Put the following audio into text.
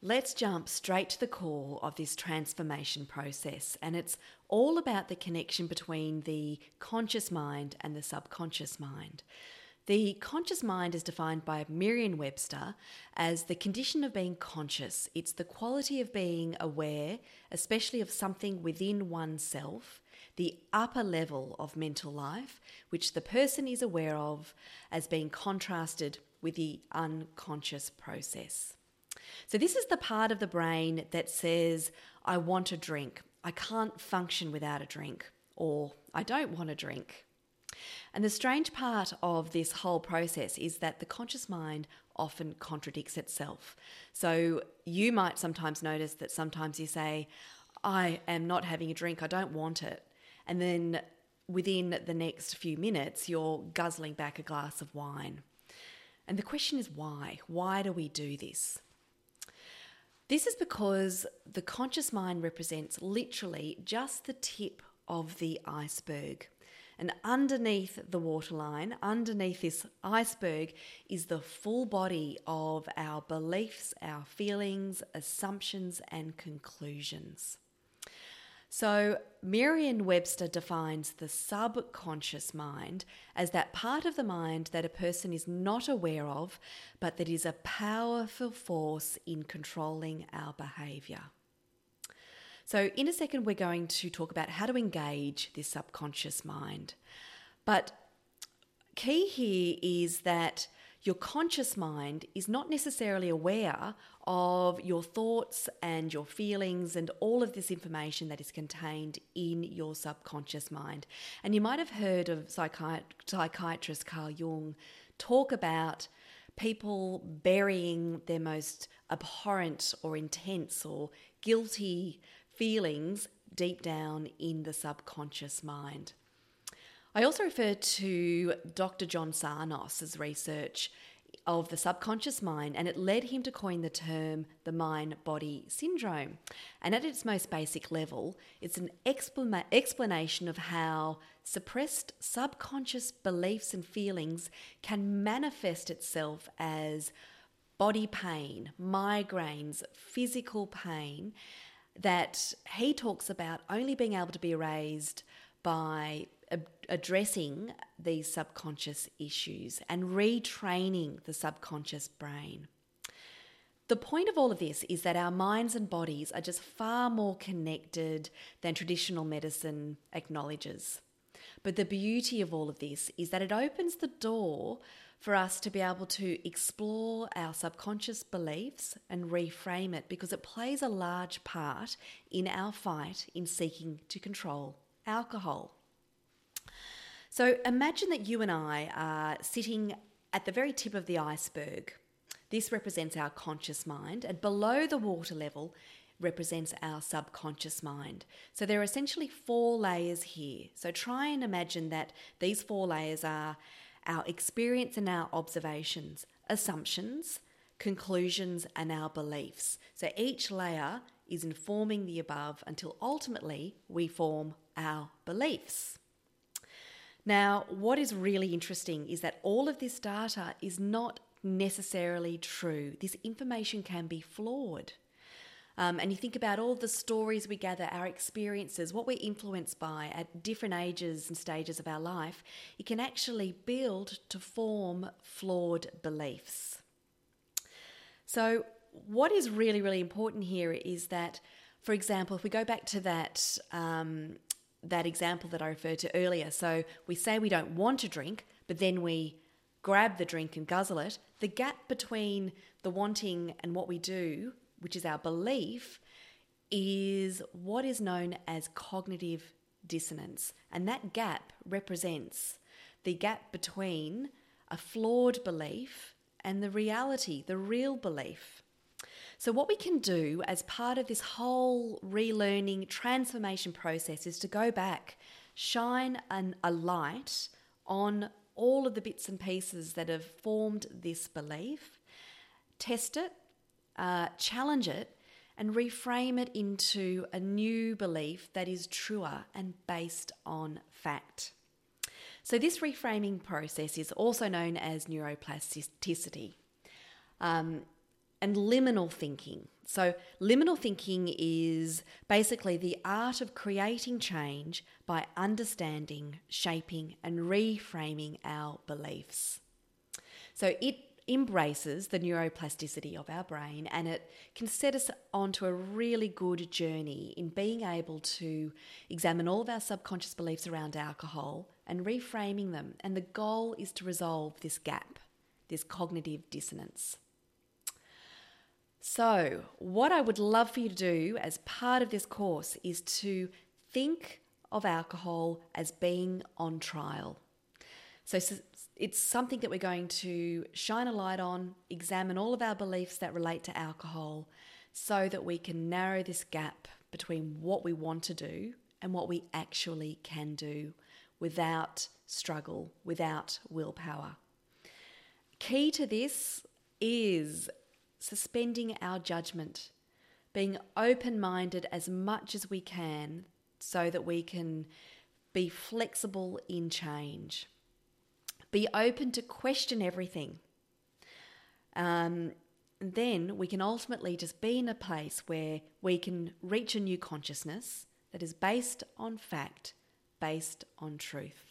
Let's jump straight to the core of this transformation process, and it's all about the connection between the conscious mind and the subconscious mind. The conscious mind is defined by Merriam Webster as the condition of being conscious. It's the quality of being aware, especially of something within oneself, the upper level of mental life, which the person is aware of as being contrasted with the unconscious process. So, this is the part of the brain that says, I want a drink. I can't function without a drink, or I don't want a drink. And the strange part of this whole process is that the conscious mind often contradicts itself. So, you might sometimes notice that sometimes you say, I am not having a drink, I don't want it. And then within the next few minutes, you're guzzling back a glass of wine. And the question is why? Why do we do this? This is because the conscious mind represents literally just the tip of the iceberg. And underneath the waterline, underneath this iceberg, is the full body of our beliefs, our feelings, assumptions, and conclusions. So, Merriam Webster defines the subconscious mind as that part of the mind that a person is not aware of, but that is a powerful force in controlling our behaviour. So, in a second, we're going to talk about how to engage this subconscious mind. But key here is that your conscious mind is not necessarily aware of your thoughts and your feelings and all of this information that is contained in your subconscious mind. And you might have heard of psychiat- psychiatrist Carl Jung talk about people burying their most abhorrent or intense or guilty feelings deep down in the subconscious mind. I also refer to Dr. John Sarnos's research of the subconscious mind, and it led him to coin the term the mind body syndrome. And at its most basic level, it's an explanation of how suppressed subconscious beliefs and feelings can manifest itself as body pain, migraines, physical pain that he talks about only being able to be erased by addressing these subconscious issues and retraining the subconscious brain. The point of all of this is that our minds and bodies are just far more connected than traditional medicine acknowledges. But the beauty of all of this is that it opens the door for us to be able to explore our subconscious beliefs and reframe it because it plays a large part in our fight in seeking to control alcohol. So imagine that you and I are sitting at the very tip of the iceberg. This represents our conscious mind, and below the water level represents our subconscious mind. So there are essentially four layers here. So try and imagine that these four layers are our experience and our observations, assumptions, conclusions, and our beliefs. So each layer is informing the above until ultimately we form our beliefs. Now, what is really interesting is that all of this data is not necessarily true. This information can be flawed. Um, and you think about all the stories we gather, our experiences, what we're influenced by at different ages and stages of our life, it can actually build to form flawed beliefs. So, what is really, really important here is that, for example, if we go back to that um, that example that I referred to earlier. So we say we don't want to drink, but then we grab the drink and guzzle it. The gap between the wanting and what we do, which is our belief, is what is known as cognitive dissonance. And that gap represents the gap between a flawed belief and the reality, the real belief. So, what we can do as part of this whole relearning transformation process is to go back, shine an, a light on all of the bits and pieces that have formed this belief, test it, uh, challenge it, and reframe it into a new belief that is truer and based on fact. So, this reframing process is also known as neuroplasticity. Um, and liminal thinking. So, liminal thinking is basically the art of creating change by understanding, shaping, and reframing our beliefs. So, it embraces the neuroplasticity of our brain and it can set us onto a really good journey in being able to examine all of our subconscious beliefs around alcohol and reframing them. And the goal is to resolve this gap, this cognitive dissonance. So, what I would love for you to do as part of this course is to think of alcohol as being on trial. So, it's something that we're going to shine a light on, examine all of our beliefs that relate to alcohol, so that we can narrow this gap between what we want to do and what we actually can do without struggle, without willpower. Key to this is suspending our judgment, being open minded as much as we can so that we can be flexible in change. Be open to question everything. Um, then we can ultimately just be in a place where we can reach a new consciousness that is based on fact, based on truth.